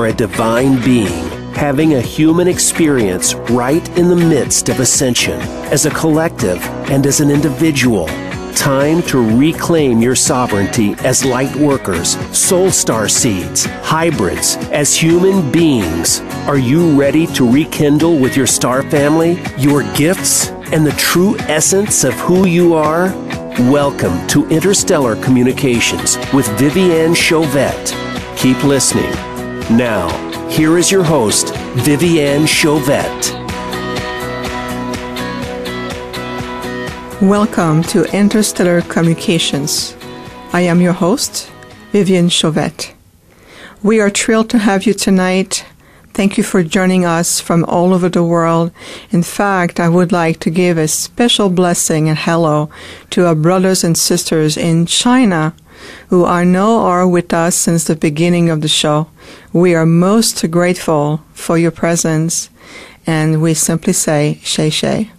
are a divine being having a human experience right in the midst of ascension as a collective and as an individual. Time to reclaim your sovereignty as light workers, soul star seeds, hybrids, as human beings. Are you ready to rekindle with your star family your gifts and the true essence of who you are? Welcome to Interstellar Communications with Viviane Chauvet. Keep listening. Now, here is your host, Viviane Chauvet. Welcome to Interstellar Communications. I am your host, Viviane Chauvet. We are thrilled to have you tonight. Thank you for joining us from all over the world. In fact, I would like to give a special blessing and hello to our brothers and sisters in China who are now are with us since the beginning of the show. We are most grateful for your presence and we simply say, Shay Shay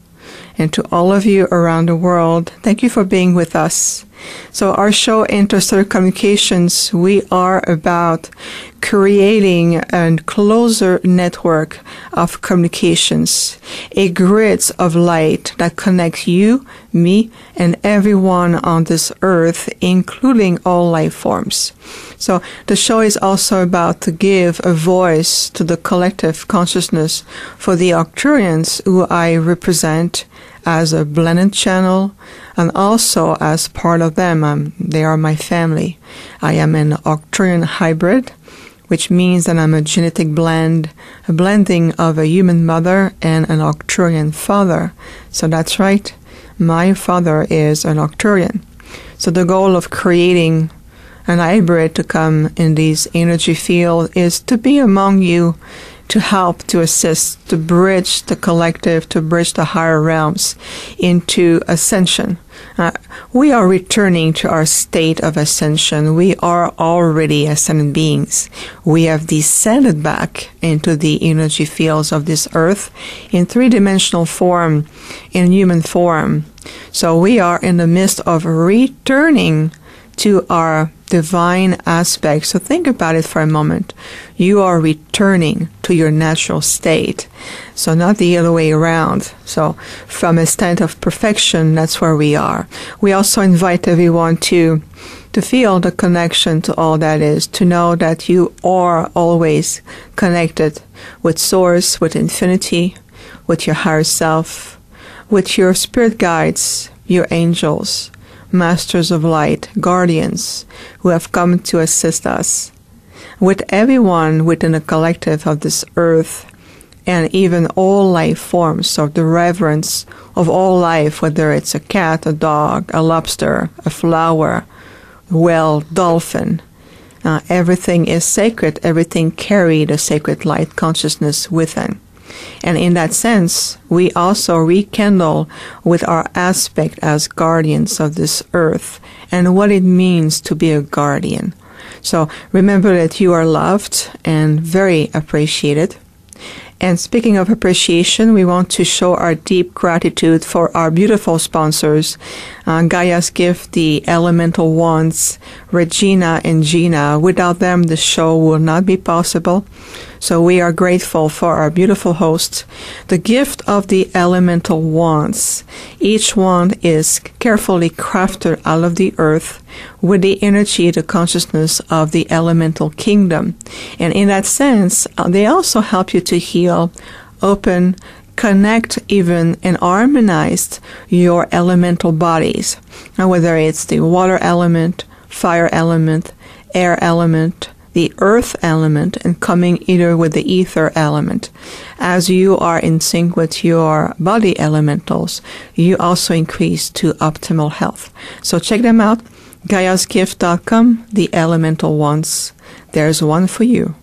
and to all of you around the world. Thank you for being with us. So our show Interstellar Communications, we are about creating a closer network of communications, a grid of light that connects you, me, and everyone on this earth, including all life forms. So the show is also about to give a voice to the collective consciousness for the Arcturians who I represent as a blended channel and also as part of them. Um, they are my family. I am an Arcturian hybrid, which means that I'm a genetic blend, a blending of a human mother and an Arcturian father. So that's right. My father is an Arcturian. So the goal of creating an hybrid to come in this energy field is to be among you to help, to assist, to bridge the collective, to bridge the higher realms into ascension. Uh, we are returning to our state of ascension. We are already ascended beings. We have descended back into the energy fields of this earth in three dimensional form, in human form. So we are in the midst of returning to our divine aspect. So think about it for a moment. You are returning to your natural state. So not the other way around. So from a state of perfection, that's where we are. We also invite everyone to to feel the connection to all that is, to know that you are always connected with source, with infinity, with your higher self, with your spirit guides, your angels, masters of light, guardians who have come to assist us. With everyone within the collective of this earth, and even all life forms of the reverence of all life, whether it's a cat, a dog, a lobster, a flower, whale, dolphin. Uh, everything is sacred. Everything carried a sacred light consciousness within. And in that sense, we also rekindle with our aspect as guardians of this earth and what it means to be a guardian. So remember that you are loved and very appreciated. And speaking of appreciation, we want to show our deep gratitude for our beautiful sponsors, uh, Gaia's Gift, the Elemental Wands, Regina and Gina. Without them, the show will not be possible. So we are grateful for our beautiful hosts. The gift of the elemental wands. Each wand is carefully crafted out of the earth with the energy, the consciousness of the elemental kingdom. And in that sense, uh, they also help you to heal, open, connect even and harmonize your elemental bodies. Now, whether it's the water element, fire element, air element, the earth element and coming either with the ether element. As you are in sync with your body elementals, you also increase to optimal health. So check them out. GaiasGift.com, the elemental wands. There's one for you.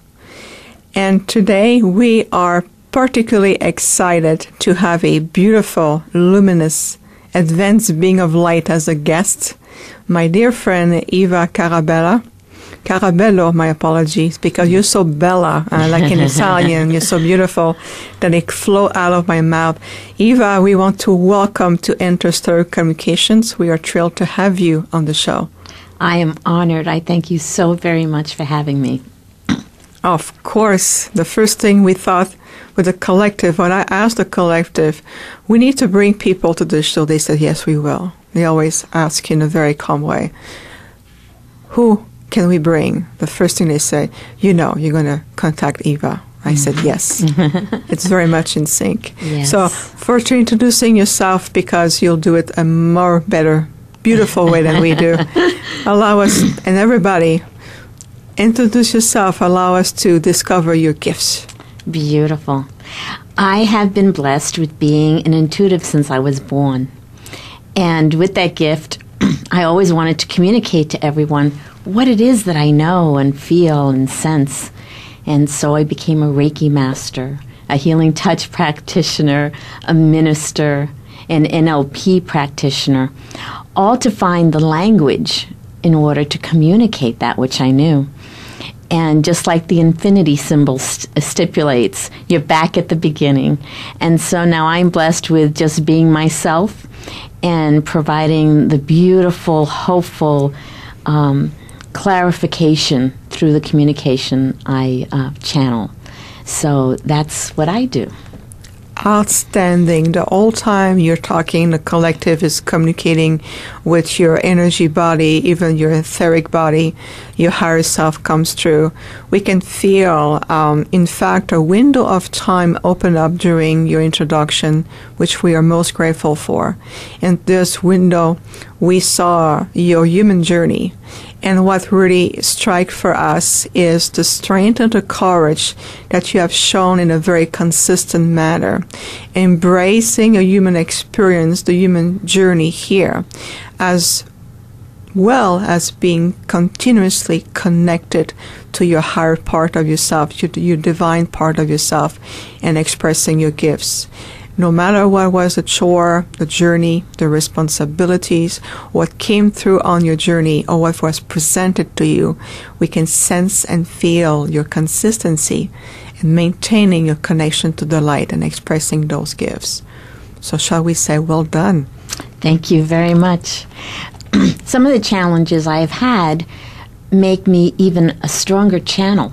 And today we are particularly excited to have a beautiful, luminous, advanced being of light as a guest. My dear friend Eva Carabella Carabello, my apologies, because you're so bella, uh, like in Italian, you're so beautiful that it flow out of my mouth. Eva, we want to welcome to Interstellar Communications. We are thrilled to have you on the show. I am honored. I thank you so very much for having me. Of course, the first thing we thought with the collective, when I asked the collective, we need to bring people to the show, they said, yes, we will. They always ask in a very calm way, who can we bring? The first thing they say, you know, you're going to contact Eva. I said mm-hmm. yes. it's very much in sync. Yes. So, first you're introducing yourself because you'll do it a more better, beautiful way than we do. Allow us and everybody introduce yourself. Allow us to discover your gifts. Beautiful. I have been blessed with being an intuitive since I was born. And with that gift, I always wanted to communicate to everyone what it is that I know and feel and sense. And so I became a Reiki master, a healing touch practitioner, a minister, an NLP practitioner, all to find the language in order to communicate that which I knew. And just like the infinity symbol st- stipulates, you're back at the beginning. And so now I'm blessed with just being myself and providing the beautiful, hopeful um, clarification through the communication I uh, channel. So that's what I do outstanding. The whole time you're talking, the collective is communicating with your energy body, even your etheric body. Your higher self comes through. We can feel, um, in fact, a window of time open up during your introduction, which we are most grateful for. In this window, we saw your human journey and what really strike for us is the strength and the courage that you have shown in a very consistent manner, embracing a human experience, the human journey here, as well as being continuously connected to your higher part of yourself, your, your divine part of yourself, and expressing your gifts no matter what was the chore, the journey, the responsibilities, what came through on your journey, or what was presented to you, we can sense and feel your consistency in maintaining your connection to the light and expressing those gifts. So, shall we say, well done? Thank you very much. Some of the challenges I've had make me even a stronger channel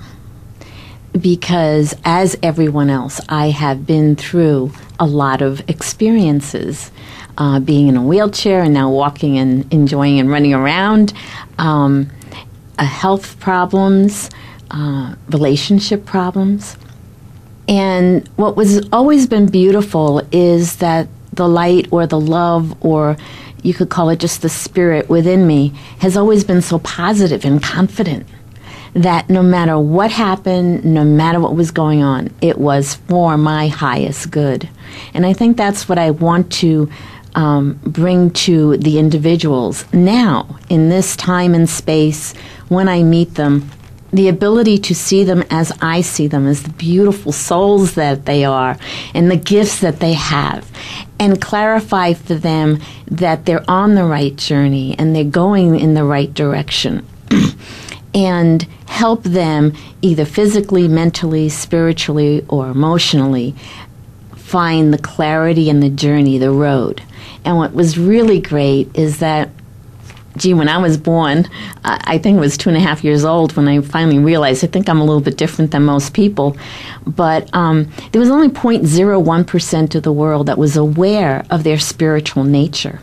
because, as everyone else, I have been through a lot of experiences. Uh, being in a wheelchair and now walking and enjoying and running around, um, uh, health problems, uh, relationship problems. And what was always been beautiful is that the light or the love or you could call it just the spirit within me has always been so positive and confident that no matter what happened, no matter what was going on, it was for my highest good. And I think that's what I want to um, bring to the individuals now, in this time and space, when I meet them, the ability to see them as I see them, as the beautiful souls that they are, and the gifts that they have, and clarify for them that they're on the right journey and they're going in the right direction. and help them either physically, mentally, spiritually, or emotionally find the clarity and the journey, the road. And what was really great is that gee, when I was born, I think it was two and a half years old when I finally realized I think I'm a little bit different than most people. But um, there was only 0.01% of the world that was aware of their spiritual nature.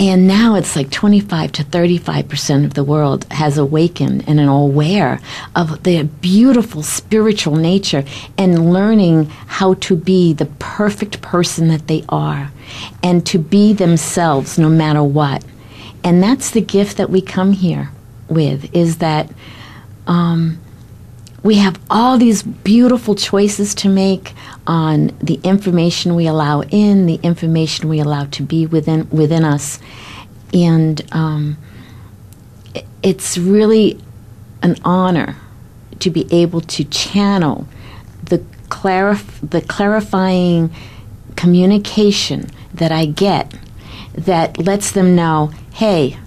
And now it's like 25 to 35% of the world has awakened and are aware of the beautiful spiritual nature and learning how to be the perfect person that they are and to be themselves no matter what. And that's the gift that we come here with is that um, we have all these beautiful choices to make on the information we allow in, the information we allow to be within within us, and um, it's really an honor to be able to channel the clarif- the clarifying communication that I get that lets them know, hey,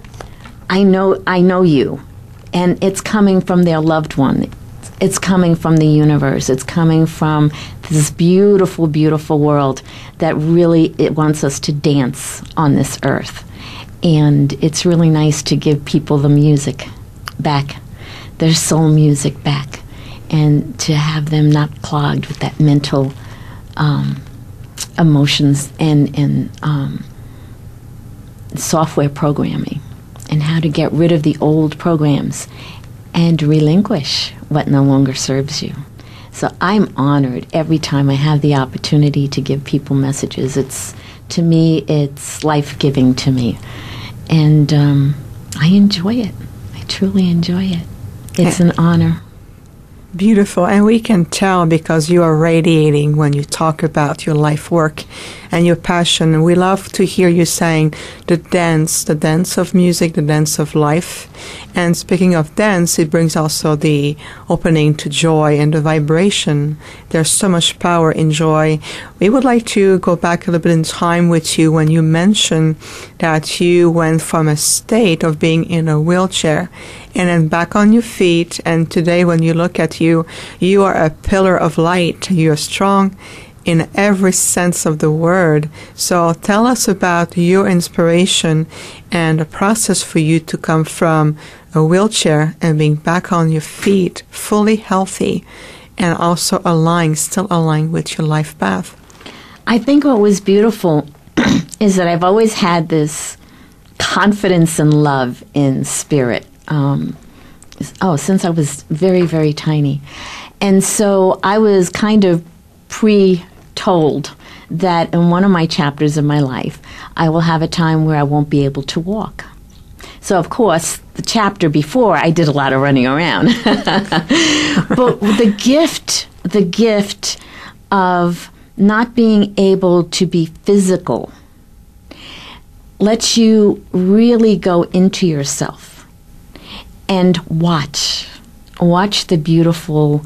I know I know you, and it's coming from their loved one it's coming from the universe. It's coming from this beautiful, beautiful world that really it wants us to dance on this earth. And it's really nice to give people the music back, their soul music back. and to have them not clogged with that mental um, emotions and, and um, software programming and how to get rid of the old programs and relinquish what no longer serves you. So I'm honored every time I have the opportunity to give people messages. It's to me, it's life giving to me, and um, I enjoy it. I truly enjoy it. It's an honor. Beautiful. And we can tell because you are radiating when you talk about your life work and your passion. And we love to hear you saying the dance, the dance of music, the dance of life. And speaking of dance, it brings also the opening to joy and the vibration. There's so much power in joy. We would like to go back a little bit in time with you when you mentioned that you went from a state of being in a wheelchair and then back on your feet. And today, when you look at you, you are a pillar of light. You're strong in every sense of the word. So tell us about your inspiration and the process for you to come from a wheelchair and being back on your feet, fully healthy, and also aligned, still aligned with your life path. I think what was beautiful is that I've always had this confidence and love in spirit um, oh, since I was very, very tiny. And so I was kind of pre told that in one of my chapters of my life, I will have a time where I won't be able to walk. So, of course, the chapter before, I did a lot of running around. but the gift, the gift of not being able to be physical lets you really go into yourself and watch. Watch the beautiful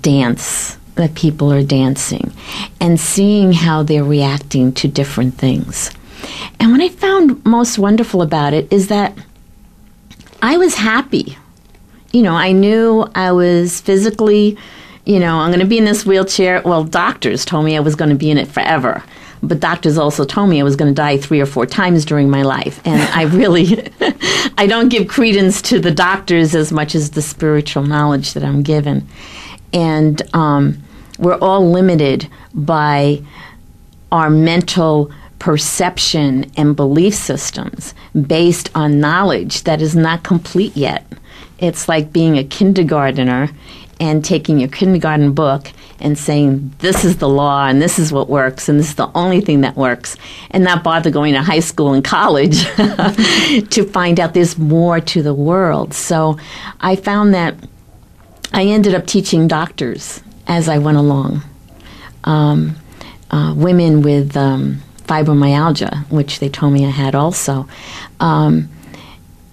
dance that people are dancing and seeing how they're reacting to different things. And what I found most wonderful about it is that I was happy. You know, I knew I was physically, you know, I'm going to be in this wheelchair. Well, doctors told me I was going to be in it forever but doctors also told me I was going to die three or four times during my life. And I really, I don't give credence to the doctors as much as the spiritual knowledge that I'm given. And um, we're all limited by our mental perception and belief systems based on knowledge that is not complete yet. It's like being a kindergartner and taking your kindergarten book and saying this is the law and this is what works and this is the only thing that works and not bother going to high school and college to find out there's more to the world. So I found that I ended up teaching doctors as I went along. Um, uh, women with um, fibromyalgia, which they told me I had also. Um,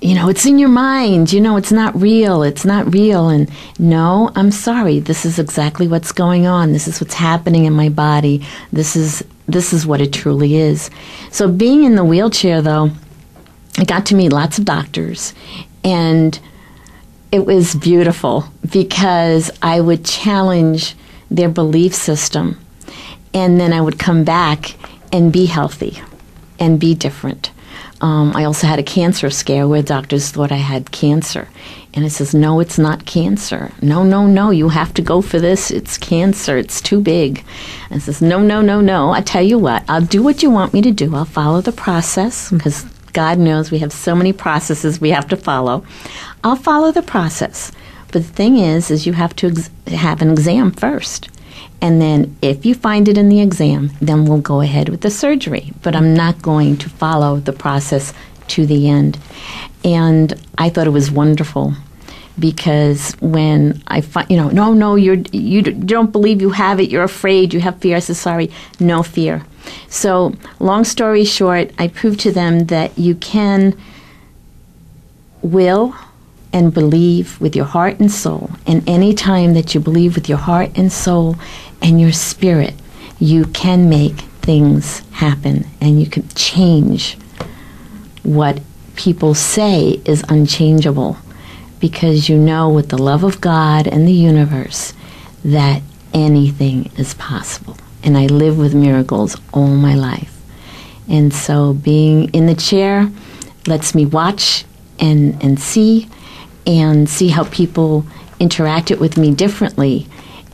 you know, it's in your mind, you know, it's not real, it's not real. And no, I'm sorry, this is exactly what's going on. This is what's happening in my body. This is this is what it truly is. So being in the wheelchair though, I got to meet lots of doctors and it was beautiful because I would challenge their belief system and then I would come back and be healthy and be different. Um, I also had a cancer scare where doctors thought I had cancer. And it says, no, it's not cancer. No, no, no, you have to go for this. It's cancer. It's too big. And it says, no, no, no, no. I tell you what, I'll do what you want me to do. I'll follow the process because God knows we have so many processes we have to follow. I'll follow the process. But the thing is, is you have to ex- have an exam first. And then if you find it in the exam, then we'll go ahead with the surgery. But I'm not going to follow the process to the end. And I thought it was wonderful because when I find, you know, no, no, you're, you don't believe you have it, you're afraid, you have fear. I said, sorry, no fear. So, long story short, I proved to them that you can will and believe with your heart and soul. And any time that you believe with your heart and soul and your spirit, you can make things happen and you can change what people say is unchangeable because you know with the love of God and the universe that anything is possible. And I live with miracles all my life. And so being in the chair lets me watch and, and see and see how people interacted with me differently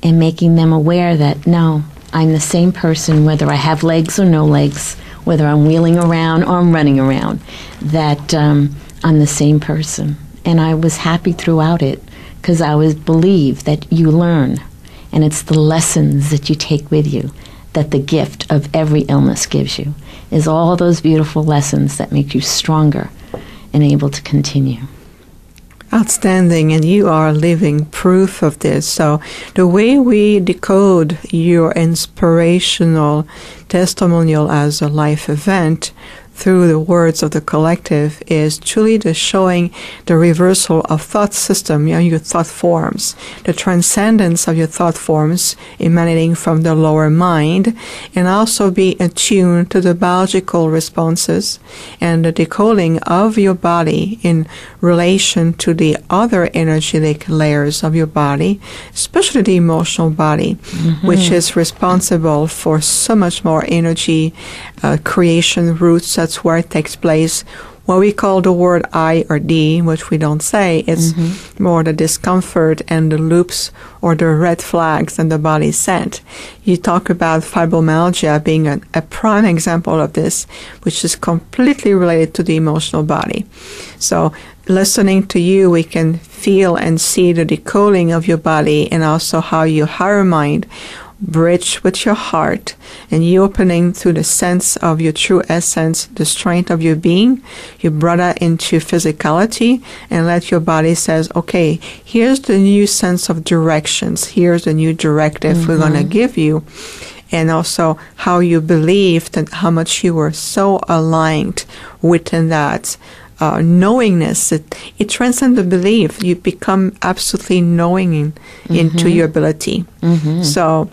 and making them aware that no, I'm the same person whether I have legs or no legs, whether I'm wheeling around or I'm running around, that um, I'm the same person. And I was happy throughout it because I was believe that you learn and it's the lessons that you take with you that the gift of every illness gives you is all those beautiful lessons that make you stronger and able to continue. Outstanding, and you are living proof of this. So, the way we decode your inspirational testimonial as a life event through the words of the collective is truly the showing the reversal of thought system, your thought forms, the transcendence of your thought forms emanating from the lower mind, and also be attuned to the biological responses and the decoding of your body in relation to the other energetic layers of your body, especially the emotional body, mm-hmm. which is responsible for so much more energy, uh, creation roots that's where it takes place. What we call the word I or D, which we don't say, it's mm-hmm. more the discomfort and the loops or the red flags that the body sent. You talk about fibromyalgia being a, a prime example of this, which is completely related to the emotional body. So listening to you, we can feel and see the decoding of your body and also how your higher mind bridge with your heart and you opening to the sense of your true essence, the strength of your being. You brought that into physicality and let your body says, okay, here's the new sense of directions. Here's the new directive mm-hmm. we're going to give you. And also how you believed and how much you were so aligned within that uh, knowingness. It, it transcends the belief. You become absolutely knowing in, mm-hmm. into your ability. Mm-hmm. So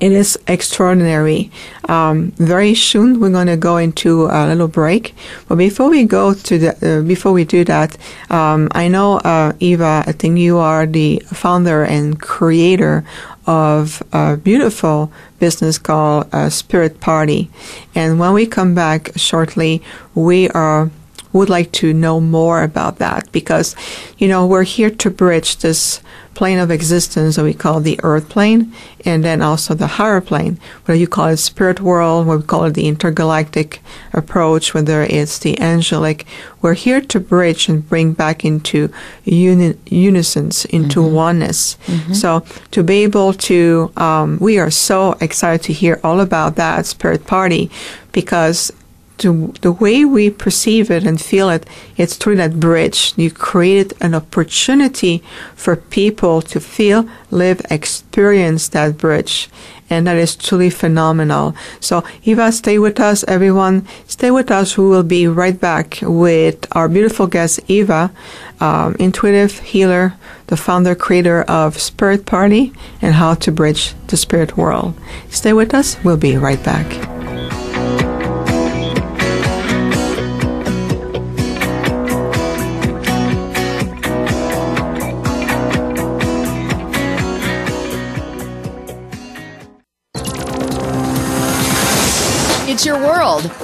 it is extraordinary. Um, very soon we're going to go into a little break, but before we go to the uh, before we do that, um, I know uh, Eva. I think you are the founder and creator of a beautiful business called uh, Spirit Party, and when we come back shortly, we are would like to know more about that because, you know, we're here to bridge this plane of existence that we call the earth plane and then also the higher plane, whether you call it spirit world, what we call it the intergalactic approach, whether it's the angelic. We're here to bridge and bring back into uni- unison, into mm-hmm. oneness. Mm-hmm. So to be able to, um, we are so excited to hear all about that spirit party because to the way we perceive it and feel it, it's through that bridge. You created an opportunity for people to feel, live, experience that bridge. And that is truly phenomenal. So, Eva, stay with us, everyone. Stay with us. We will be right back with our beautiful guest, Eva, um, intuitive healer, the founder, creator of Spirit Party, and how to bridge the spirit world. Stay with us. We'll be right back.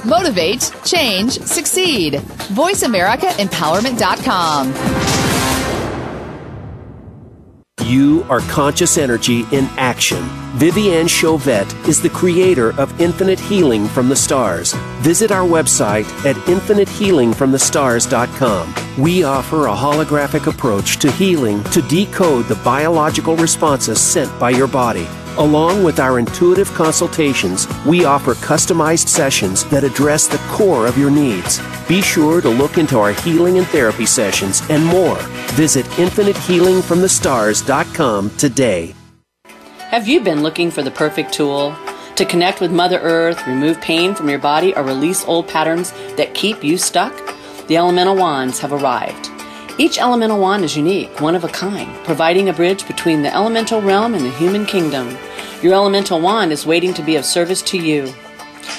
Motivate, change, succeed. VoiceAmericaEmpowerment.com. You are conscious energy in action. Viviane Chauvet is the creator of Infinite Healing from the Stars. Visit our website at infinitehealingfromthestars.com. We offer a holographic approach to healing to decode the biological responses sent by your body Along with our intuitive consultations, we offer customized sessions that address the core of your needs. Be sure to look into our healing and therapy sessions and more. Visit infinitehealingfromthestars.com today. Have you been looking for the perfect tool to connect with Mother Earth, remove pain from your body, or release old patterns that keep you stuck? The elemental wands have arrived. Each elemental wand is unique, one of a kind, providing a bridge between the elemental realm and the human kingdom. Your elemental wand is waiting to be of service to you.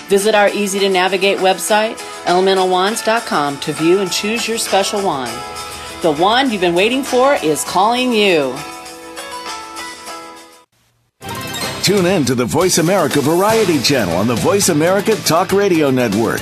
Visit our easy to navigate website, elementalwands.com, to view and choose your special wand. The wand you've been waiting for is calling you. Tune in to the Voice America Variety channel on the Voice America Talk Radio Network.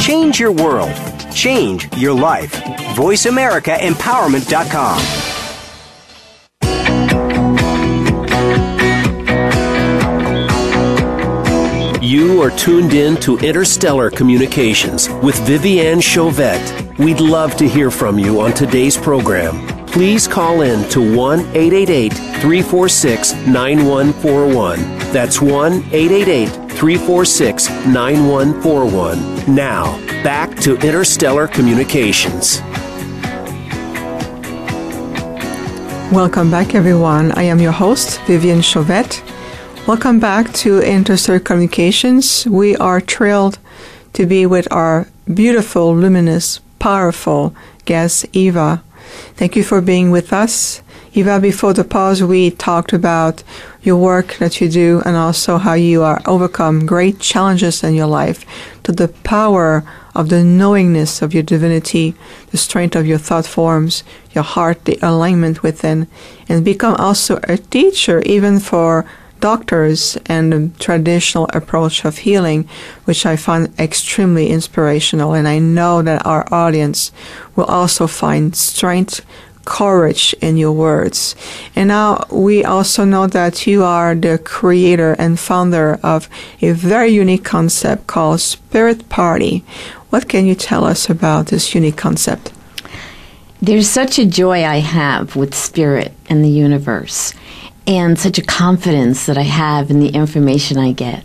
Change your world. Change your life. VoiceAmericaEmpowerment.com. You are tuned in to Interstellar Communications with Viviane Chauvet. We'd love to hear from you on today's program. Please call in to 1 888 346 9141. That's 1 888 346 9141. Now, back to Interstellar Communications. Welcome back, everyone. I am your host, Viviane Chauvet. Welcome back to Interstellar Communications. We are thrilled to be with our beautiful, luminous, powerful guest, Eva. Thank you for being with us. Eva, before the pause, we talked about your work that you do and also how you are overcome great challenges in your life to the power of the knowingness of your divinity, the strength of your thought forms, your heart, the alignment within, and become also a teacher even for doctors and the traditional approach of healing, which I find extremely inspirational. And I know that our audience will also find strength, courage in your words. And now we also know that you are the creator and founder of a very unique concept called Spirit Party. What can you tell us about this unique concept? There's such a joy I have with spirit and the universe and such a confidence that I have in the information I get,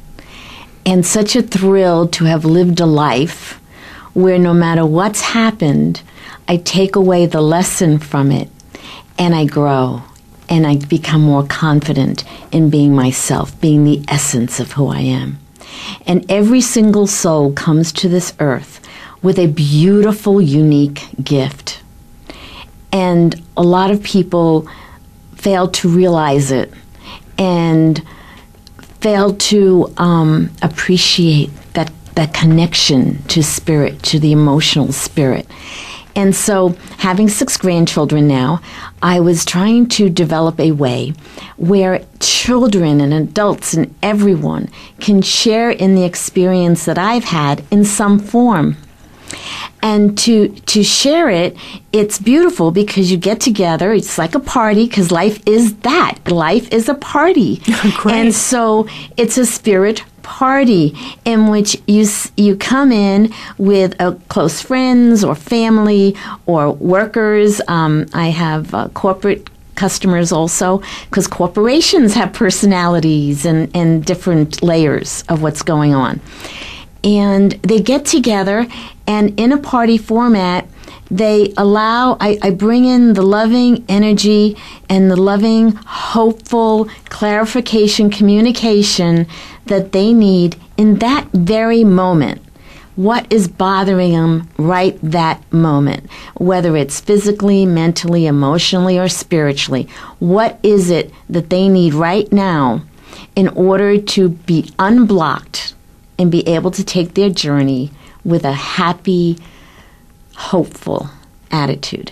and such a thrill to have lived a life where no matter what's happened, I take away the lesson from it and I grow and I become more confident in being myself, being the essence of who I am. And every single soul comes to this earth with a beautiful, unique gift. And a lot of people fail to realize it and fail to um, appreciate that, that connection to spirit, to the emotional spirit. And so, having six grandchildren now, I was trying to develop a way where children and adults and everyone can share in the experience that I've had in some form and to to share it it's beautiful because you get together it's like a party because life is that life is a party. And so it's a spirit party in which you you come in with uh, close friends or family or workers. Um, i have uh, corporate customers also because corporations have personalities and, and different layers of what's going on and they get together and in a party format they allow I, I, bring in the loving energy and the loving hopeful clarification communication that they need in that very moment. What is bothering them right that moment? Whether it's physically mentally emotionally or spiritually what is it that they need right now in order to be unblocked and be able to take their journey with a happy, hopeful attitude.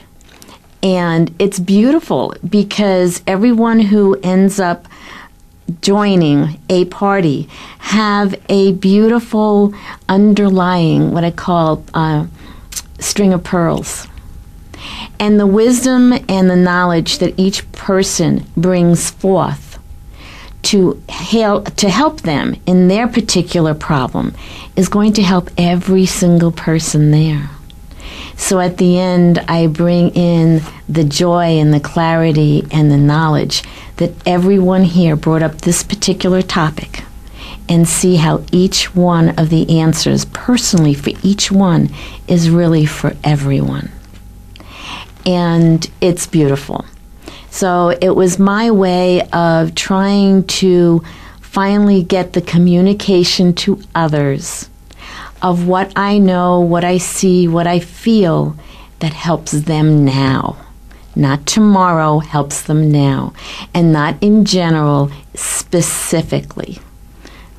And it's beautiful because everyone who ends up joining a party have a beautiful underlying, what I call uh, string of pearls. And the wisdom and the knowledge that each person brings forth to help to help them in their particular problem is going to help every single person there. So at the end, I bring in the joy and the clarity and the knowledge that everyone here brought up this particular topic and see how each one of the answers, personally for each one, is really for everyone. And it's beautiful. So it was my way of trying to finally get the communication to others of what I know, what I see, what I feel that helps them now. Not tomorrow, helps them now. And not in general, specifically.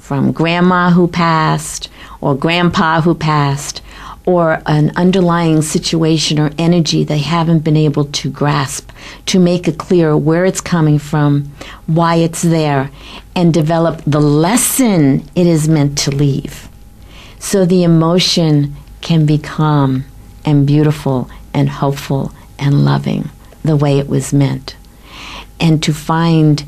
From grandma who passed, or grandpa who passed, or an underlying situation or energy they haven't been able to grasp to make it clear where it's coming from, why it's there, and develop the lesson it is meant to leave. So the emotion can be calm and beautiful and hopeful and loving the way it was meant. And to find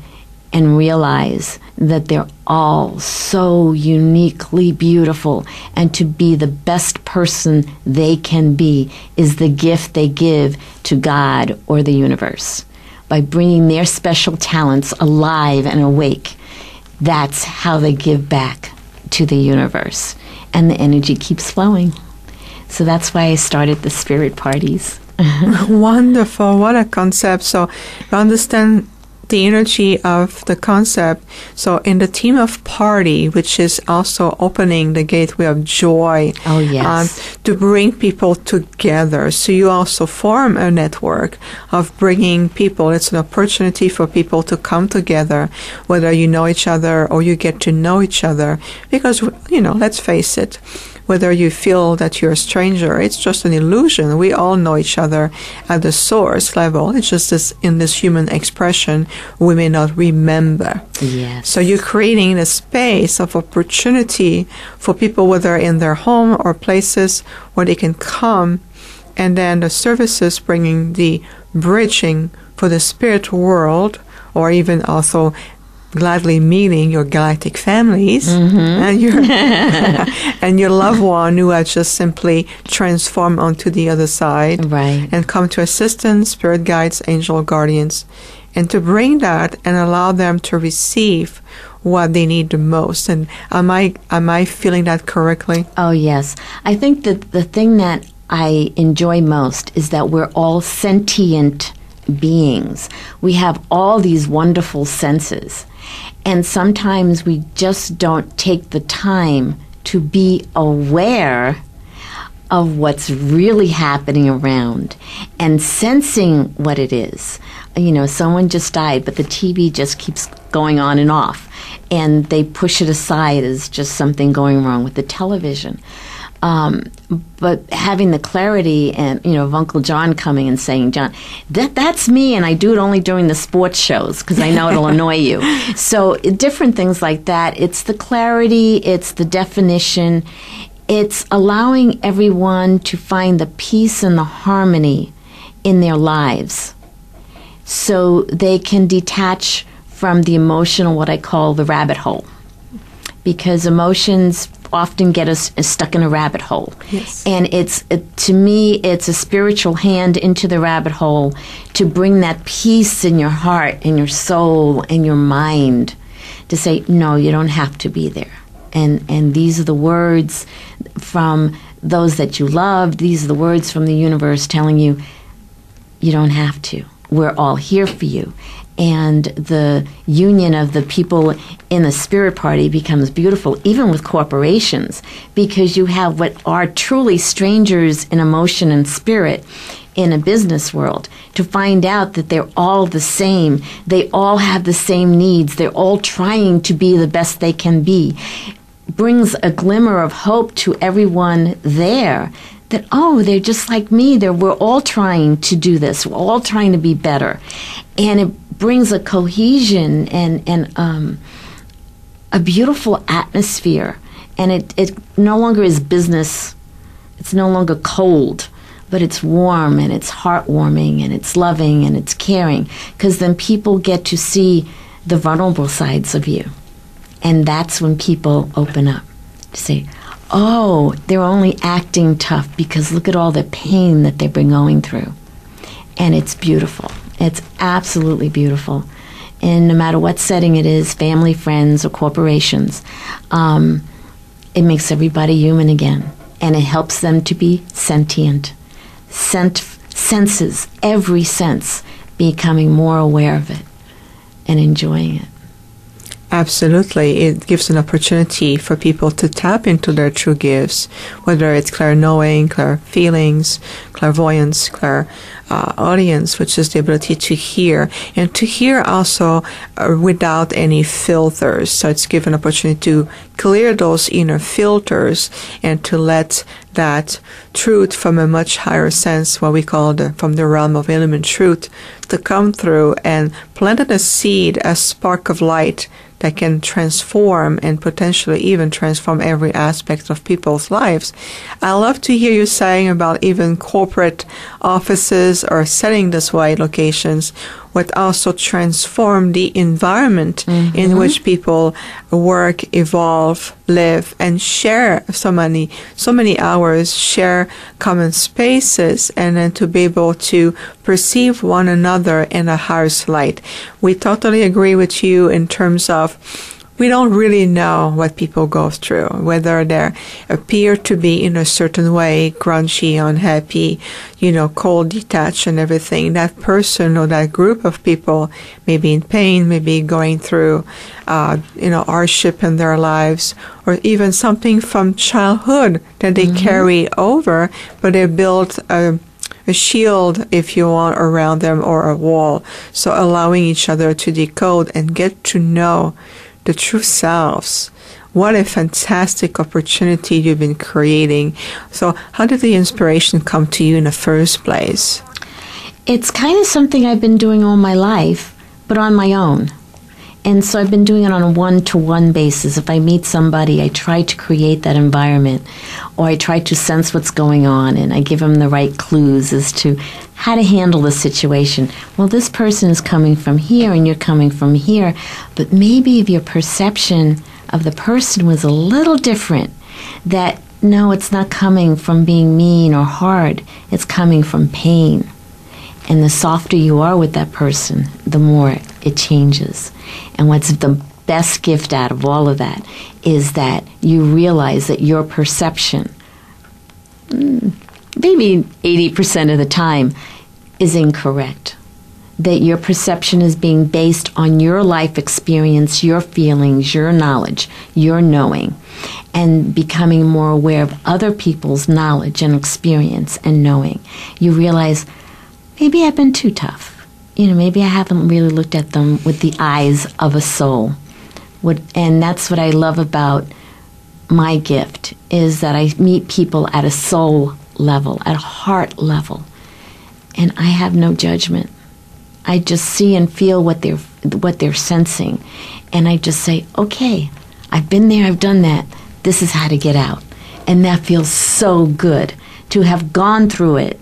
and realize that they're all so uniquely beautiful, and to be the best person they can be is the gift they give to God or the universe. By bringing their special talents alive and awake, that's how they give back to the universe. And the energy keeps flowing. So that's why I started the spirit parties. Wonderful. What a concept. So you understand the energy of the concept. So in the theme of party, which is also opening the gateway of joy. Oh, yes. Um, to bring people together. So you also form a network of bringing people. It's an opportunity for people to come together, whether you know each other or you get to know each other. Because, you know, let's face it, whether you feel that you're a stranger, it's just an illusion. We all know each other at the source level. It's just this, in this human expression, we may not remember. Yes. So you're creating a space of opportunity for people, whether in their home or places where they can come, and then the services bringing the bridging for the spirit world, or even also gladly meeting your galactic families mm-hmm. and your and your loved one who has just simply transformed onto the other side Right. and come to assistance, spirit guides, angel guardians, and to bring that and allow them to receive what they need the most. And am I am I feeling that correctly? Oh, yes. I think that the thing that I enjoy most is that we're all sentient beings. We have all these wonderful senses. And sometimes we just don't take the time to be aware of what's really happening around and sensing what it is. You know, someone just died, but the TV just keeps going on and off, and they push it aside as just something going wrong with the television. Um, but having the clarity and you know of Uncle John coming and saying, John, that that's me, and I do it only during the sports shows because I know it'll annoy you. So different things like that. It's the clarity, it's the definition, it's allowing everyone to find the peace and the harmony in their lives so they can detach from the emotional, what I call the rabbit hole. Because emotions often get us stuck in a rabbit hole. Yes. And it's, it, to me, it's a spiritual hand into the rabbit hole to bring that peace in your heart and your soul and your mind to say, no, you don't have to be there. And, and these are the words from those that you love. These are the words from the universe telling you, you don't have to. We're all here for you. And the union of the people in the spirit party becomes beautiful, even with corporations, because you have what are truly strangers in emotion and spirit in a business world to find out that they're all the same. They all have the same needs. They're all trying to be the best they can be. Brings a glimmer of hope to everyone there that oh they're just like me they're, we're all trying to do this we're all trying to be better and it brings a cohesion and, and um, a beautiful atmosphere and it, it no longer is business it's no longer cold but it's warm and it's heartwarming and it's loving and it's caring because then people get to see the vulnerable sides of you and that's when people open up to say oh, they're only acting tough because look at all the pain that they've been going through. And it's beautiful. It's absolutely beautiful. And no matter what setting it is family, friends, or corporations um, it makes everybody human again. And it helps them to be sentient. Sent, senses, every sense, becoming more aware of it and enjoying it. Absolutely. It gives an opportunity for people to tap into their true gifts, whether it's clear knowing, clear feelings, clairvoyance, clear uh, audience, which is the ability to hear, and to hear also uh, without any filters. So it's given opportunity to clear those inner filters and to let that truth from a much higher sense, what we call the, from the realm of element truth, to come through and plant a seed, a spark of light that can transform and potentially even transform every aspect of people's lives. I love to hear you saying about even corporate offices or setting this way locations would also transform the environment mm-hmm. in which people work, evolve, live, and share so many, so many hours, share common spaces, and then to be able to perceive one another in a higher light. We totally agree with you in terms of we don't really know what people go through, whether they appear to be in a certain way, grungy, unhappy, you know, cold, detached, and everything. That person or that group of people may be in pain, may be going through, uh, you know, hardship in their lives, or even something from childhood that they mm-hmm. carry over, but they build a a shield, if you want, around them or a wall. So allowing each other to decode and get to know the true selves. What a fantastic opportunity you've been creating. So, how did the inspiration come to you in the first place? It's kind of something I've been doing all my life, but on my own. And so I've been doing it on a one to one basis. If I meet somebody, I try to create that environment or I try to sense what's going on and I give them the right clues as to how to handle the situation. Well, this person is coming from here and you're coming from here, but maybe if your perception of the person was a little different, that no, it's not coming from being mean or hard, it's coming from pain. And the softer you are with that person, the more it changes. And what's the best gift out of all of that is that you realize that your perception, mm, maybe 80% of the time, is incorrect. That your perception is being based on your life experience, your feelings, your knowledge, your knowing, and becoming more aware of other people's knowledge and experience and knowing. You realize maybe I've been too tough you know, maybe I haven't really looked at them with the eyes of a soul. What, and that's what I love about my gift is that I meet people at a soul level, at a heart level, and I have no judgment. I just see and feel what they're what they're sensing, and I just say, "Okay, I've been there, I've done that. This is how to get out." And that feels so good to have gone through it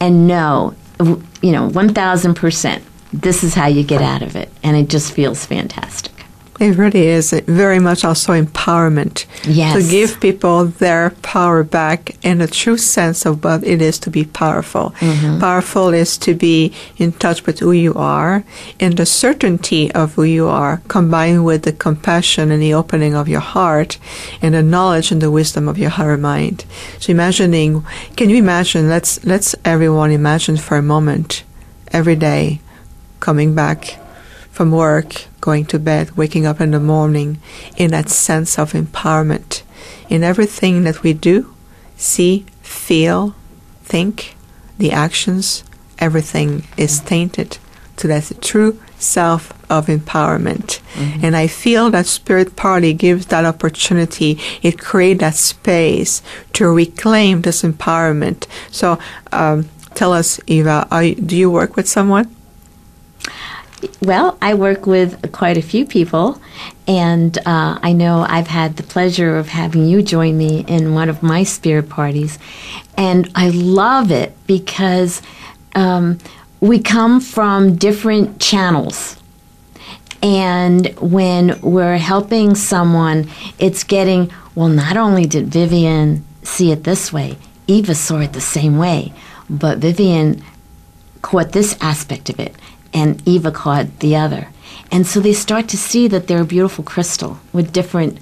and know you know, 1000%. This is how you get out of it. And it just feels fantastic. It really is very much also empowerment. Yes. To give people their power back and a true sense of what it is to be powerful. Mm-hmm. Powerful is to be in touch with who you are and the certainty of who you are combined with the compassion and the opening of your heart and the knowledge and the wisdom of your higher mind. So imagining, can you imagine, let's, let's everyone imagine for a moment every day coming back from work, going to bed, waking up in the morning in that sense of empowerment in everything that we do, see, feel, think, the actions, everything is tainted to that true self of empowerment. Mm-hmm. And I feel that Spirit Party gives that opportunity. It creates that space to reclaim this empowerment. So, um, tell us, Eva, are, do you work with someone? Well, I work with quite a few people, and uh, I know I've had the pleasure of having you join me in one of my spirit parties. And I love it because um, we come from different channels. And when we're helping someone, it's getting, well, not only did Viviane see it this way, Eva saw it the same way, but Viviane caught this aspect of it and Eva caught the other. And so they start to see that they're a beautiful crystal with different,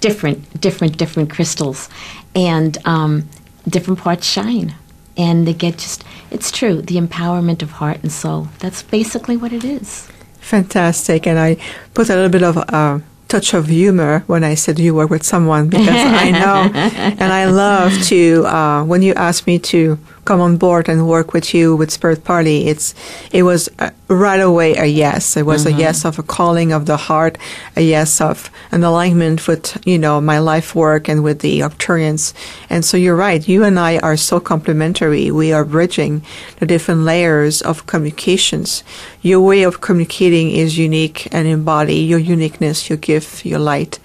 different, different, different crystals, and um, different parts shine. And they get just, it's true, the empowerment of heart and soul. That's basically what it is. Fantastic. And I put a little bit of uh, touch of humor when I said you work with someone because I know and I love to uh, when you ask me to come on board and work with you with Spirit Party. It's it was uh, right away a yes. It was mm-hmm. a yes of a calling of the heart, a yes of an alignment with you know my life work and with the Arcturians. And so you're right. You and I are so complementary. We are bridging the different layers of communications. Your way of communicating is unique and embody your uniqueness, your gift, your light.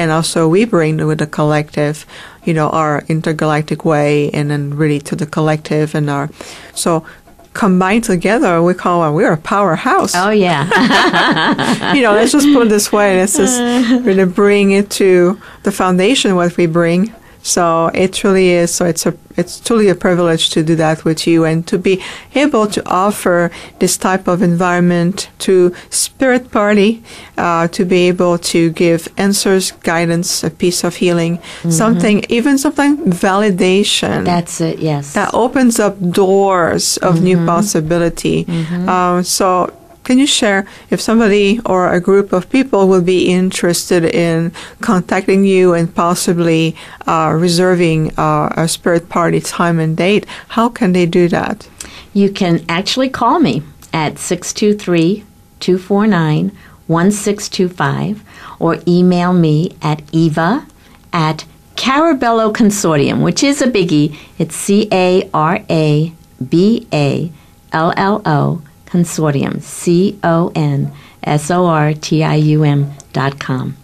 And also we bring with the collective you know, our intergalactic way and then really to the collective and our, so combined together, we call it, we're a powerhouse. Oh, yeah. you know, let's just put it this way. Let's just really bring it to the foundation, what we bring so it truly is. So it's a it's truly a privilege to do that with you and to be able to offer this type of environment to Spirit Party, uh, to be able to give answers, guidance, a piece of healing, mm-hmm. something, even something validation. That's it. Yes. That opens up doors of mm-hmm. new possibility. Mm-hmm. Um, so can you share if somebody or a group of people will be interested in contacting you and possibly uh, reserving uh, a spirit party time and date? How can they do that? You can actually call me at 623 249 1625 or email me at eva at Caraballo Consortium, which is a biggie. It's C A R A B A L L O Consortium, C O N S O R T I U M dot com.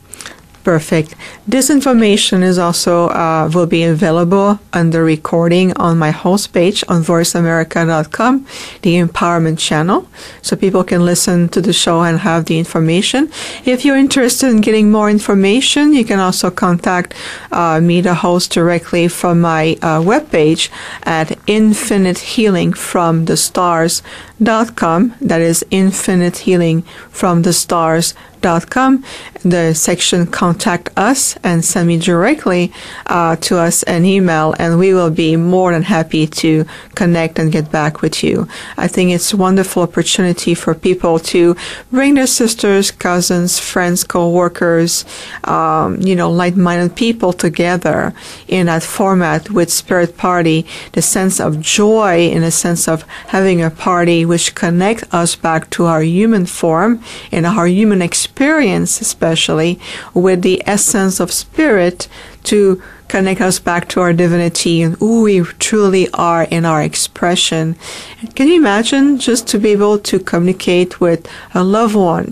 Perfect. This information is also uh, will be available under recording on my host page on voiceamerica.com, the empowerment channel, so people can listen to the show and have the information. If you're interested in getting more information, you can also contact uh, me, the host, directly from my uh, webpage at infinitehealingfromthestars.com. That is infinite healing from the stars com, the section contact us and send me directly uh, to us an email and we will be more than happy to connect and get back with you. I think it's a wonderful opportunity for people to bring their sisters, cousins, friends, co-workers, um, you know, like-minded people together in that format with Spirit Party, the sense of joy in a sense of having a party which connect us back to our human form and our human experience experience, especially with the essence of spirit to connect us back to our divinity and who we truly are in our expression. Can you imagine just to be able to communicate with a loved one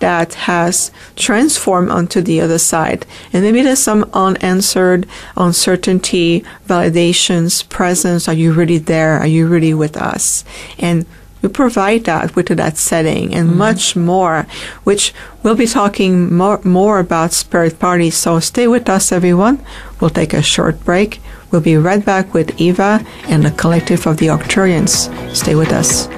that has transformed onto the other side? And maybe there's some unanswered uncertainty, validations, presence. Are you really there? Are you really with us? And we provide that with that setting and mm-hmm. much more, which we'll be talking more, more about Spirit Party. So stay with us, everyone. We'll take a short break. We'll be right back with Eva and the collective of the Arcturians. Stay with us.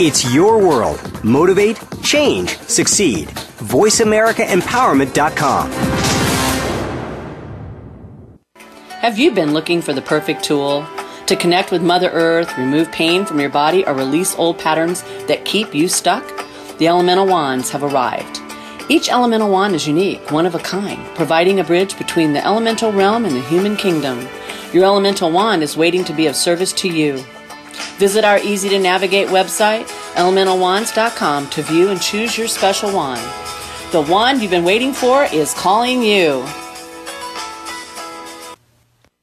It's your world. Motivate, change, succeed. VoiceAmericaEmpowerment.com. Have you been looking for the perfect tool to connect with Mother Earth, remove pain from your body, or release old patterns that keep you stuck? The Elemental Wands have arrived. Each elemental wand is unique, one of a kind, providing a bridge between the elemental realm and the human kingdom. Your elemental wand is waiting to be of service to you. Visit our easy to navigate website, elementalwands.com, to view and choose your special wand. The wand you've been waiting for is calling you.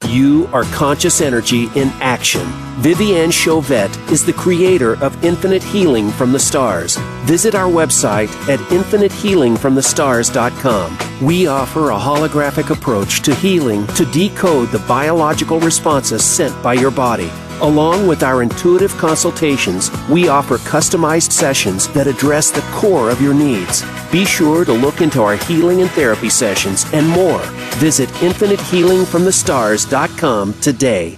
You are conscious energy in action. Viviane Chauvet is the creator of Infinite Healing from the Stars. Visit our website at infinitehealingfromthestars.com. We offer a holographic approach to healing to decode the biological responses sent by your body. Along with our intuitive consultations, we offer customized sessions that address the core of your needs. Be sure to look into our healing and therapy sessions and more. Visit infinitehealingfromthestars.com today.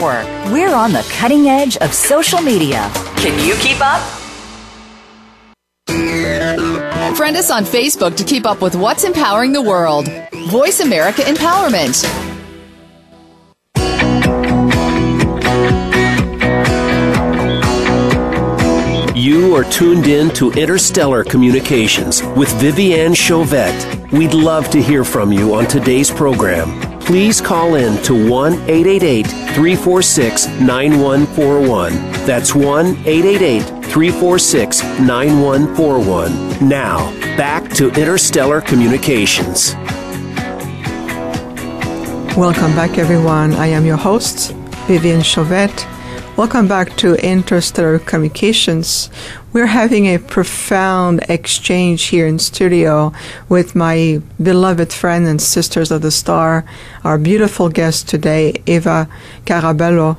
We're on the cutting edge of social media. Can you keep up? Friend us on Facebook to keep up with what's empowering the world. Voice America Empowerment. You are tuned in to Interstellar Communications with Viviane Chauvet. We'd love to hear from you on today's program. Please call in to 1 888 346 9141. That's 1 888 346 9141. Now, back to Interstellar Communications. Welcome back, everyone. I am your host, Viviane Chauvet. Welcome back to Interstellar Communications. We're having a profound exchange here in studio with my beloved friend and sisters of the star, our beautiful guest today, Eva Caraballo.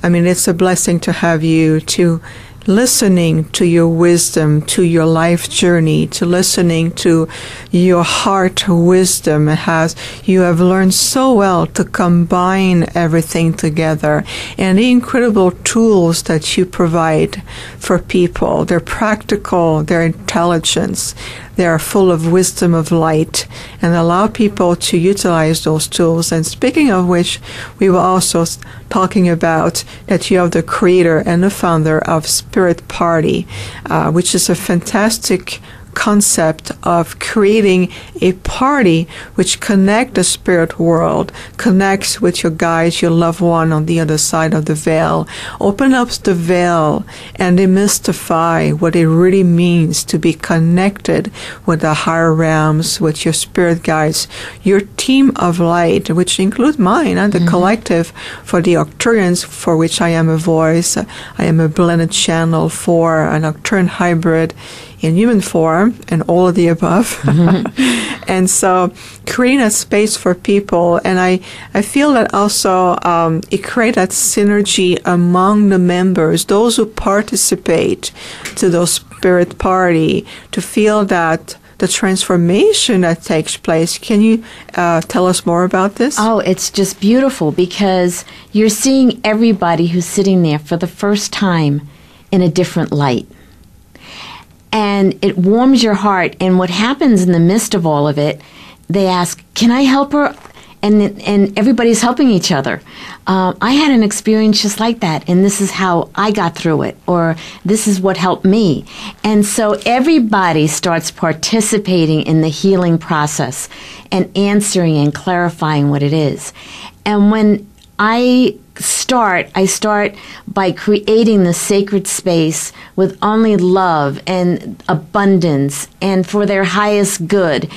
I mean, it's a blessing to have you to listening to your wisdom, to your life journey, to listening to your heart wisdom has you have learned so well to combine everything together and the incredible tools that you provide for people. They're practical, they're intelligence, they are full of wisdom of light and allow people to utilize those tools. And speaking of which, we were also talking about that you are the creator and the founder of Spirit Party, uh, which is a fantastic concept of creating a party which connect the spirit world, connects with your guides, your loved one on the other side of the veil, open up the veil and demystify what it really means to be connected with the higher realms, with your spirit guides, your team of light, which include mine and the mm-hmm. collective for the Arcturians, for which I am a voice. I am a blended channel for an Arcturian hybrid in human form and all of the above. Mm-hmm. and so creating a space for people. And I, I feel that also um, it creates that synergy among the members, those who participate to those spirit party, to feel that the transformation that takes place. Can you uh, tell us more about this? Oh, it's just beautiful because you're seeing everybody who's sitting there for the first time in a different light and it warms your heart. And what happens in the midst of all of it, they ask, "Can I help her?" And and everybody's helping each other. Uh, I had an experience just like that, and this is how I got through it, or this is what helped me. And so everybody starts participating in the healing process and answering and clarifying what it is. And when I start, I start by creating the sacred space with only love and abundance and for their highest good.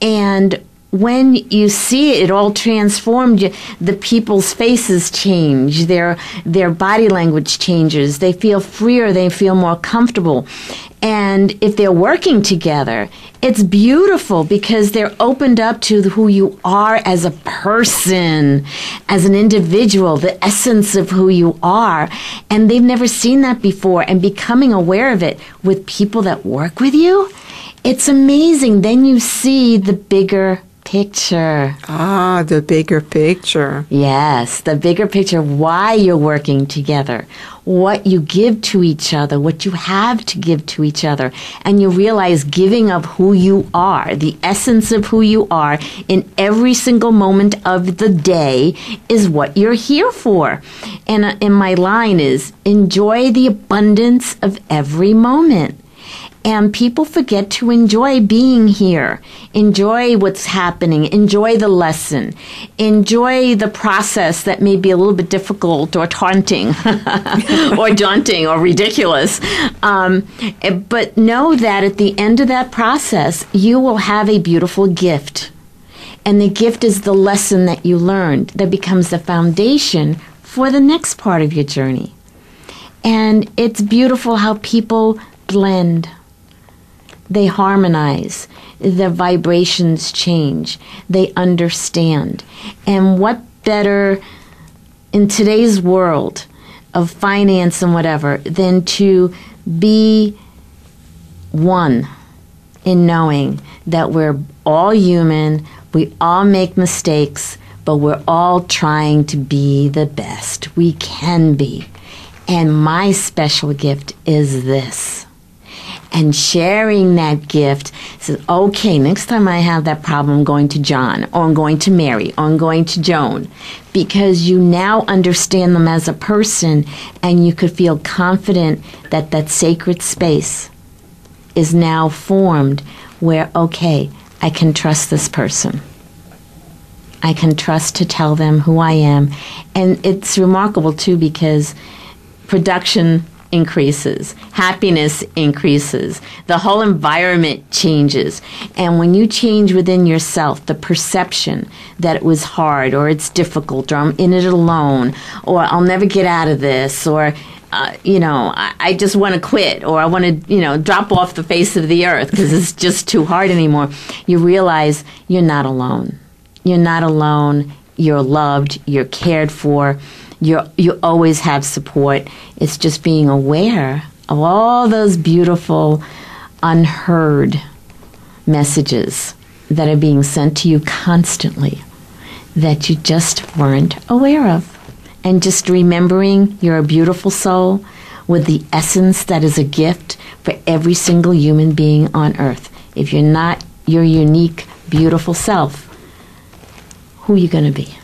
And when you see it, it all transformed. The people's faces change. Their their body language changes. They feel freer. They feel more comfortable. And if they're working together, it's beautiful because they're opened up to who you are as a person, as an individual, the essence of who you are. And they've never seen that before. And becoming aware of it with people that work with you, it's amazing. Then you see the bigger picture. Ah, the bigger picture. Yes, the bigger picture, why you're working together, what you give to each other, what you have to give to each other. And you realize giving of who you are, the essence of who you are in every single moment of the day is what you're here for. And, uh, and my line is enjoy the abundance of every moment and people forget to enjoy being here, enjoy what's happening, enjoy the lesson, enjoy the process that may be a little bit difficult or taunting or daunting or ridiculous. Um, but know that at the end of that process, you will have a beautiful gift. And the gift is the lesson that you learned that becomes the foundation for the next part of your journey. And it's beautiful how people blend, they harmonize, their vibrations change, they understand. And what better in today's world of finance and whatever than to be one in knowing that we're all human, we all make mistakes, but we're all trying to be the best we can be. And my special gift is this. And sharing that gift says, okay, next time I have that problem, I'm going to John, or I'm going to Mary, or I'm going to Joan. Because you now understand them as a person and you could feel confident that that sacred space is now formed where, okay, I can trust this person. I can trust to tell them who I am. And it's remarkable too because production increases, happiness increases, the whole environment changes. And when you change within yourself the perception that it was hard or it's difficult or I'm in it alone or I'll never get out of this or uh, you know, I, I just want to quit or I want to, you know, drop off the face of the earth because it's just too hard anymore. You realize you're not alone. You're not alone. You're loved. You're cared for. You you always have support. It's just being aware of all those beautiful, unheard messages that are being sent to you constantly that you just weren't aware of and just remembering you're a beautiful soul with the essence that is a gift for every single human being on earth. If you're not your unique, beautiful self, who are you going to be?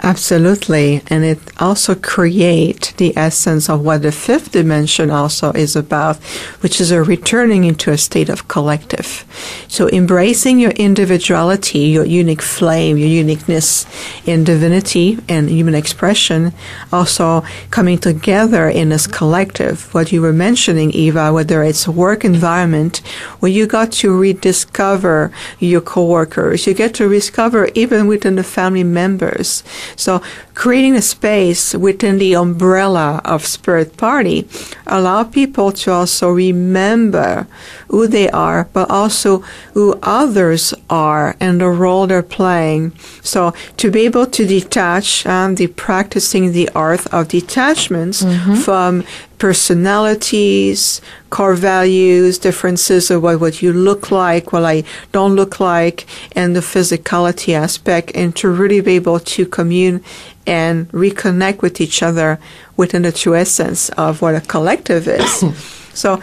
Absolutely. And it also create the essence of what the fifth dimension also is about, which is a returning into a state of collective. So embracing your individuality, your unique flame, your uniqueness in divinity and human expression, also coming together in this collective. What you were mentioning, Eva, whether it's a work environment where you got to rediscover your coworkers, you get to rediscover even within the family members so creating a space within the umbrella of Spirit Party allow people to also remember who they are, but also who others are and the role they're playing. So to be able to detach and the practicing the art of detachments mm-hmm. from personalities, core values, differences of what, what you look like, what I don't look like, and the physicality aspect, and to really be able to commune and reconnect with each other within the true essence of what a collective is. so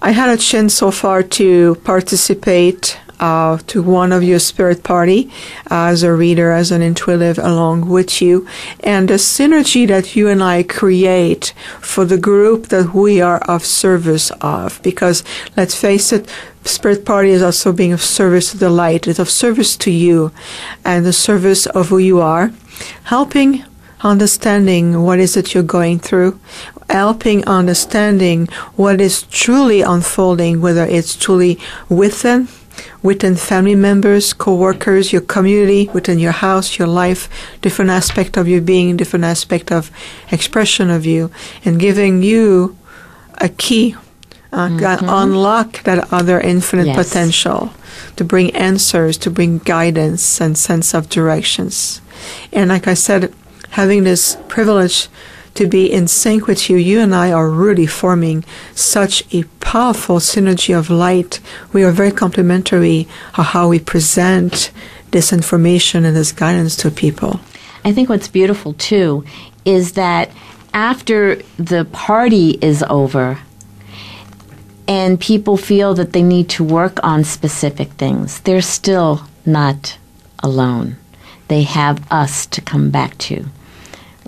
I had a chance so far to participate uh, to one of your spirit party as a reader, as an intuitive along with you. And the synergy that you and I create for the group that we are of service of. Because let's face it, Spirit Party is also being of service to the light. It's of service to you and the service of who you are. Helping understanding what is it you're going through, helping understanding what is truly unfolding, whether it's truly within within family members, co-workers, your community, within your house, your life, different aspect of your being, different aspect of expression of you, and giving you a key, uh, mm-hmm. unlock that other infinite yes. potential to bring answers, to bring guidance and sense of directions. And like I said, having this privilege to be in sync with you. You and I are really forming such a powerful synergy of light. We are very complementary of how we present this information and this guidance to people. I think what's beautiful too is that after the party is over and people feel that they need to work on specific things, they're still not alone. They have us to come back to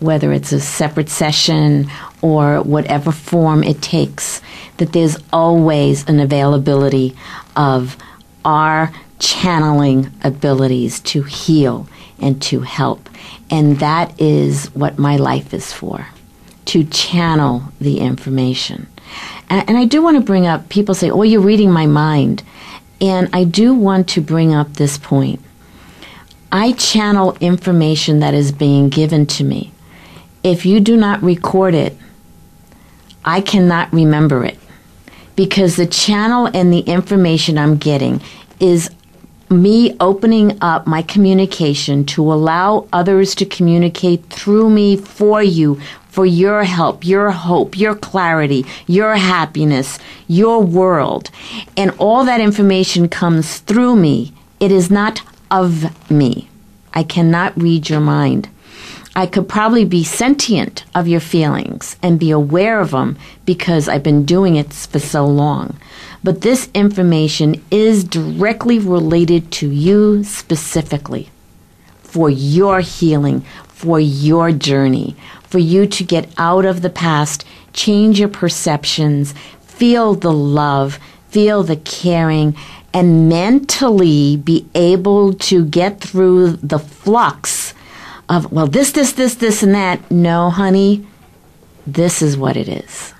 whether it's a separate session or whatever form it takes, that there's always an availability of our channeling abilities to heal and to help. And that is what my life is for to channel the information. And, and I do want to bring up people say, oh, you're reading my mind. And I do want to bring up this point I channel information that is being given to me. If you do not record it, I cannot remember it because the channel and the information I'm getting is me opening up my communication to allow others to communicate through me for you, for your help, your hope, your clarity, your happiness, your world. And all that information comes through me. It is not of me. I cannot read your mind. I could probably be sentient of your feelings and be aware of them because I've been doing it for so long. But this information is directly related to you specifically for your healing, for your journey, for you to get out of the past, change your perceptions, feel the love, feel the caring, and mentally be able to get through the flux of, well, this, this, this, this, and that. No, honey, this is what it is.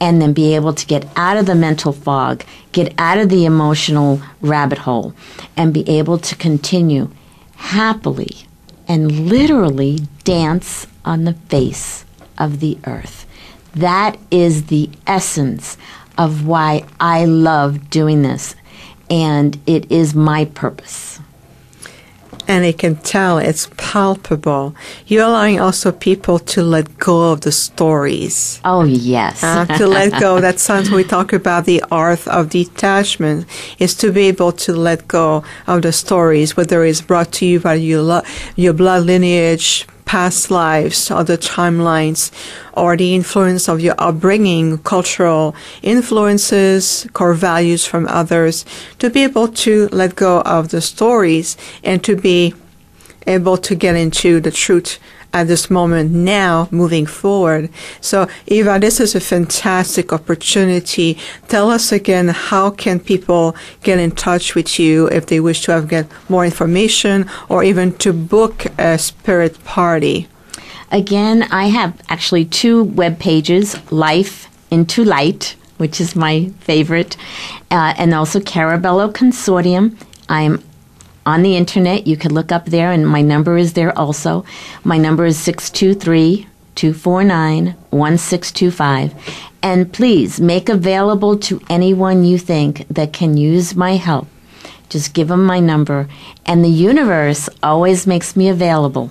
And then be able to get out of the mental fog, get out of the emotional rabbit hole, and be able to continue happily and literally dance on the face of the earth. That is the essence of why I love doing this, and it is my purpose and it can tell it's palpable. You're allowing also people to let go of the stories. Oh, yes. uh, to let go. That's something we talk about the art of detachment is to be able to let go of the stories, whether it's brought to you by your, lo- your blood lineage, past lives, other timelines, or the influence of your upbringing, cultural influences, core values from others, to be able to let go of the stories and to be able to get into the truth at this moment now moving forward. So Eva, this is a fantastic opportunity. Tell us again, how can people get in touch with you if they wish to have get more information or even to book a spirit party? Again, I have actually two web pages, Life into Light, which is my favorite, uh, and also Caraballo Consortium. I'm on the internet. You can look up there, and my number is there also. My number is 623 249 1625. And please make available to anyone you think that can use my help. Just give them my number. And the universe always makes me available.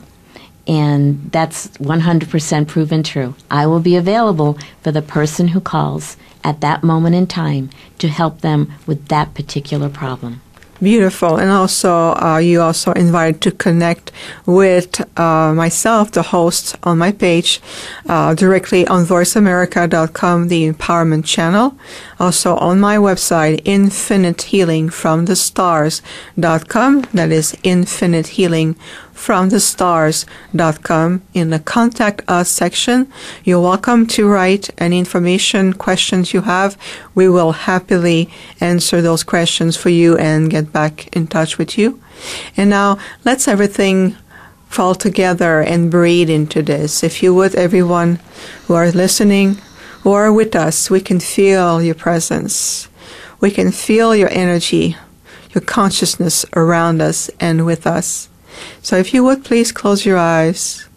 And that's 100% proven true. I will be available for the person who calls at that moment in time to help them with that particular problem. Beautiful. And also, uh, you also invited to connect with uh, myself, the host, on my page, uh, directly on voiceamerica.com, the empowerment channel. Also on my website, infinitehealingfromthestars.com. That is infinite healing fromthestars.com. In the contact us section, you're welcome to write any information, questions you have. We will happily answer those questions for you and get back in touch with you. And now let's everything fall together and breathe into this. If you would, everyone who are listening, who are with us, we can feel your presence. We can feel your energy, your consciousness around us and with us. So if you would please close your eyes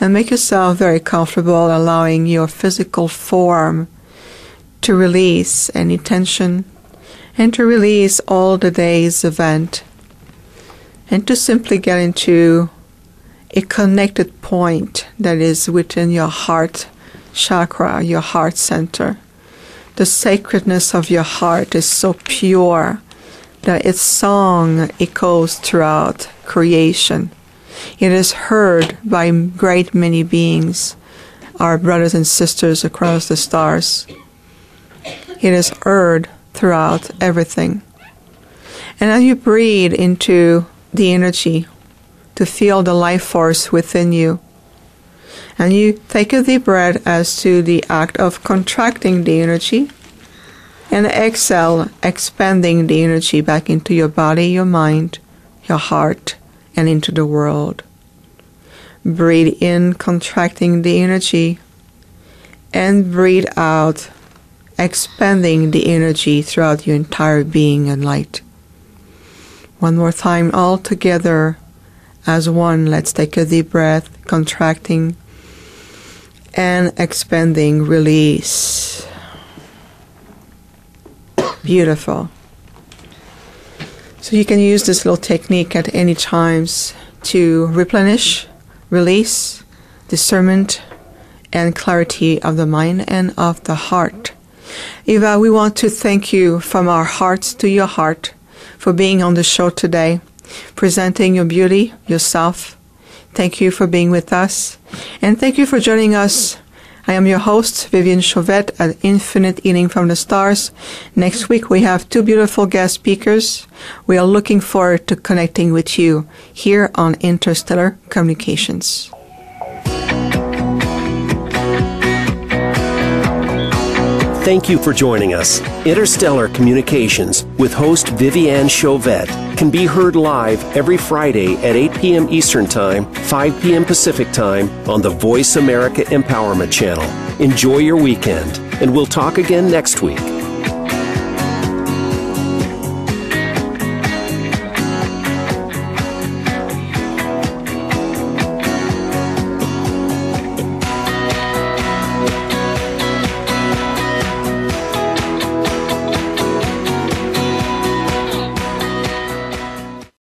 and make yourself very comfortable, allowing your physical form to release any tension and to release all the day's event and to simply get into a connected point that is within your heart chakra, your heart center. The sacredness of your heart is so pure that its song echoes throughout creation. It is heard by great many beings, our brothers and sisters across the stars. It is heard throughout everything. And as you breathe into the energy to feel the life force within you, and you take a deep breath as to the act of contracting the energy, and exhale, expanding the energy back into your body, your mind, your heart, and into the world. Breathe in, contracting the energy, and breathe out, expanding the energy throughout your entire being and light. One more time, all together. As one, let's take a deep breath, contracting and expanding, release. Beautiful. So you can use this little technique at any times to replenish, release, discernment, and clarity of the mind and of the heart. Eva, we want to thank you from our hearts to your heart for being on the show today, presenting your beauty, yourself. Thank you for being with us. And thank you for joining us. I am your host, Viviane Chauvet at Infinite Healing from the Stars. Next week we have two beautiful guest speakers. We are looking forward to connecting with you here on Interstellar Communications. Thank you for joining us. Interstellar Communications with host Viviane Chauvet can be heard live every Friday at 8 p.m. Eastern Time, 5 p.m. Pacific Time on the Voice America Empowerment Channel. Enjoy your weekend, and we'll talk again next week.